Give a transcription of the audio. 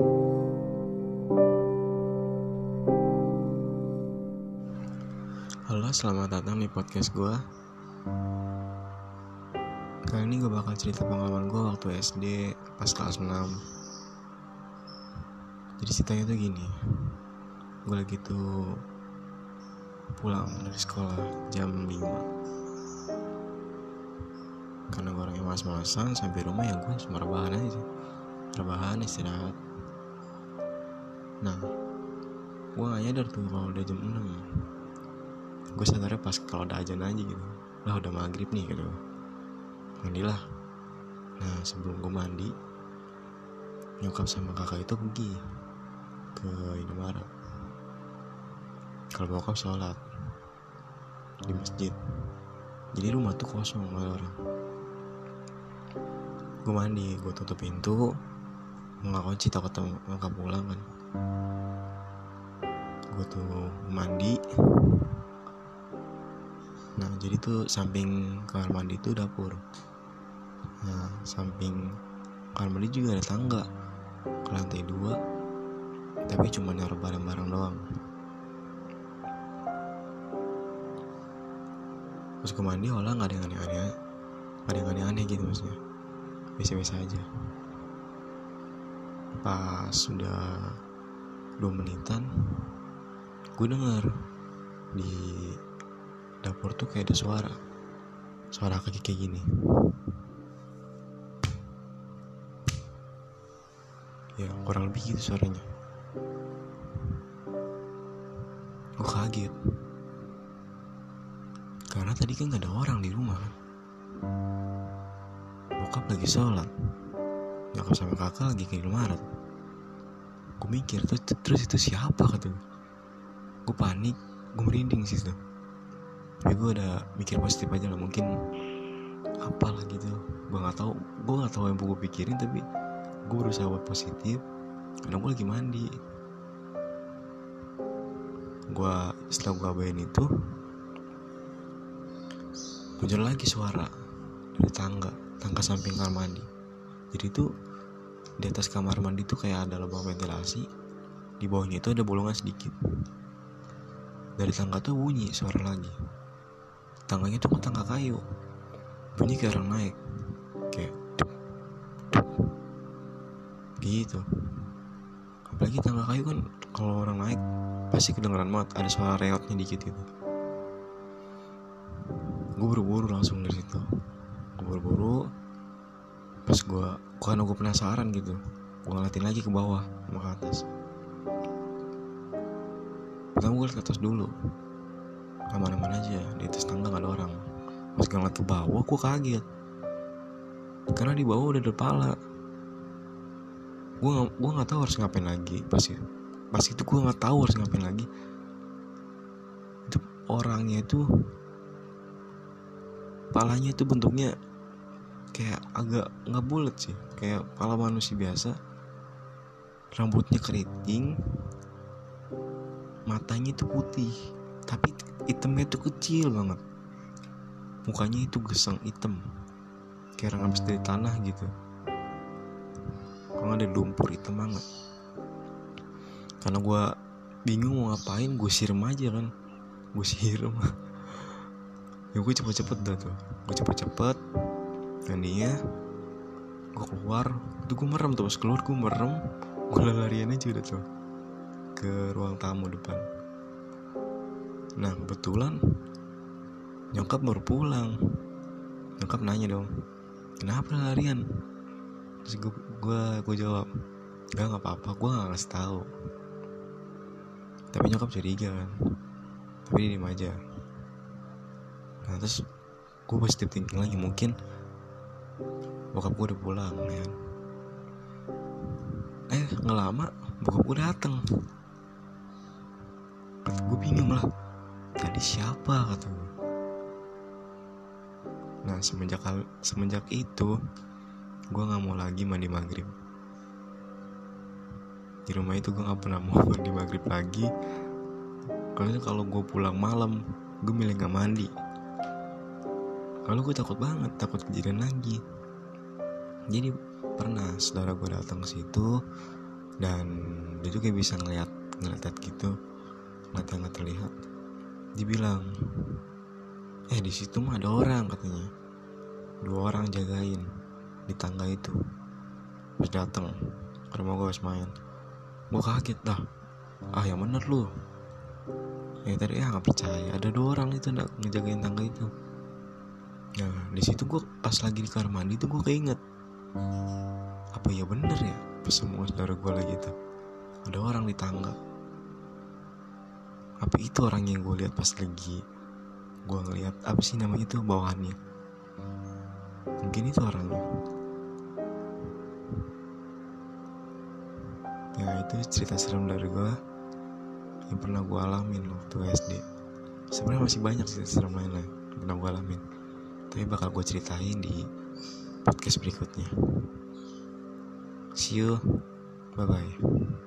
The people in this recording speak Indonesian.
Halo, selamat datang di podcast gue Kali ini gue bakal cerita pengalaman gue waktu SD pas kelas 6 Jadi ceritanya tuh gini. Gue lagi tuh pulang dari sekolah jam 5 Karena gue orangnya malas-malasan sampai rumah ya gue cuma rebahan aja Rebahan istirahat Nah, gue gak nyadar tuh kalau udah jam 6 gue sadarnya pas kalau ada ajan aja gitu. Lah udah maghrib nih gitu. Mandilah nah sebelum gue mandi nyokap sama kakak itu pergi ke Indomaret. Kalau bokap sholat di masjid. Jadi rumah tuh kosong gak orang. Gue mandi gue tutup pintu. Nggak kunci takut nggak pulang kan gue tuh mandi. Nah jadi tuh samping kamar mandi itu dapur. Nah samping kamar mandi juga ada tangga ke lantai dua tapi cuma naruh barang-barang doang. Pas ke mandi olah nggak ada yang aneh-aneh nggak ada yang aneh-aneh gitu maksudnya. Biasa-biasa aja. Pas sudah dua menitan gue denger di dapur tuh kayak ada suara suara kaki kayak gini. Ya kurang lebih gitu suaranya. Gue kaget. Karena tadi kan gak ada orang di rumah. Bokap lagi sholat. Nyokap sama kakak lagi ke Indomaret gue mikir terus, terus itu siapa kata gue gue panik gue merinding sih tuh tapi gue udah mikir positif aja lah mungkin apalah gitu. Gue nggak tahu gue nggak tahu yang gue pikirin tapi gue berusaha buat positif. Karena gue lagi mandi. Gue setelah gue abain itu muncul lagi suara dari tangga tangga samping kamar mandi. Jadi itu di atas kamar mandi tuh kayak ada lubang ventilasi. Di bawahnya itu ada bolongan sedikit. Dari tangga tuh bunyi suara lagi. Tangganya tuh tangga kayu. Bunyi kayak orang naik. Kayak gitu. Apalagi tangga kayu kan kalau orang naik pasti kedengeran banget. Ada suara reotnya dikit gitu. Gue buru-buru langsung dari situ. Gue buru-buru pas gue karena gue penasaran gitu. Gue ngeliatin lagi ke bawah sama ke atas. Pertama gue liat ke atas dulu. Aman-aman aja di atas tangga gak ada orang. Pas gue ngeliat ke bawah gue kaget. Karena di bawah udah ada pala gue gak, gue nggak tahu harus ngapain lagi pas itu. Pas itu gue nggak tahu harus ngapain lagi. Itu orangnya itu palanya itu bentuknya kayak agak nggak bulat sih. Kayak pala manusia biasa rambutnya keriting matanya itu putih tapi hitamnya tuh kecil banget. Mukanya itu geseng hitam kayak orang habis dari tanah gitu. Kalau ada lumpur hitam banget. Karena gue bingung mau ngapain gue siram aja kan. Gue siram. Ya gue cepet-cepet dah tuh. Gue cepet-cepet gantinya gue keluar. Itu gue merem tuh pas keluar gue merem. Gue larian aja udah tuh ke ruang tamu depan. Nah kebetulan nyokap baru pulang. Nyokap nanya dong kenapa larian? Terus gue gue gue jawab gak nggak apa-apa gue nggak ngasih tahu. Tapi nyokap curiga kan. Tapi dia diem aja. Nah terus gue positif thinking lagi mungkin bokap gue udah pulang ya eh nggak lama bokap gue dateng. Gue bingung lah tadi siapa? kata gue nah semenjak semenjak itu gue nggak mau lagi mandi maghrib. Di rumah itu gue nggak pernah mau mandi maghrib lagi. Kalau kalau gue pulang malam gue milih nggak mandi kalau gue takut banget takut kejadian lagi. Jadi pernah saudara gue datang ke situ dan dia juga bisa ngeliat ngeliat gitu. Yang nggak terlihat. Dibilang eh di situ mah ada orang katanya. Dua orang jagain di tangga itu. Pas datang ke rumah gue main gue kaget dah. Ah yang bener lu. Ya tadi ya nggak percaya. Ada dua orang itu nak ngejagain tangga itu nah di situ gue pas lagi di kamar mandi tuh gue keinget. Apa ya bener ya pas semua saudara gue lagi tuh ada orang di tangga. Apa itu orang yang gue lihat pas lagi gue ngeliat apa sih namanya itu bawahannya? Mungkin itu orangnya ya itu cerita serem dari gue yang pernah gue alamin waktu SD. Sebenarnya masih banyak cerita serem lain lah yang pernah gue alamin tapi bakal gue ceritain di podcast berikutnya. See you. Bye bye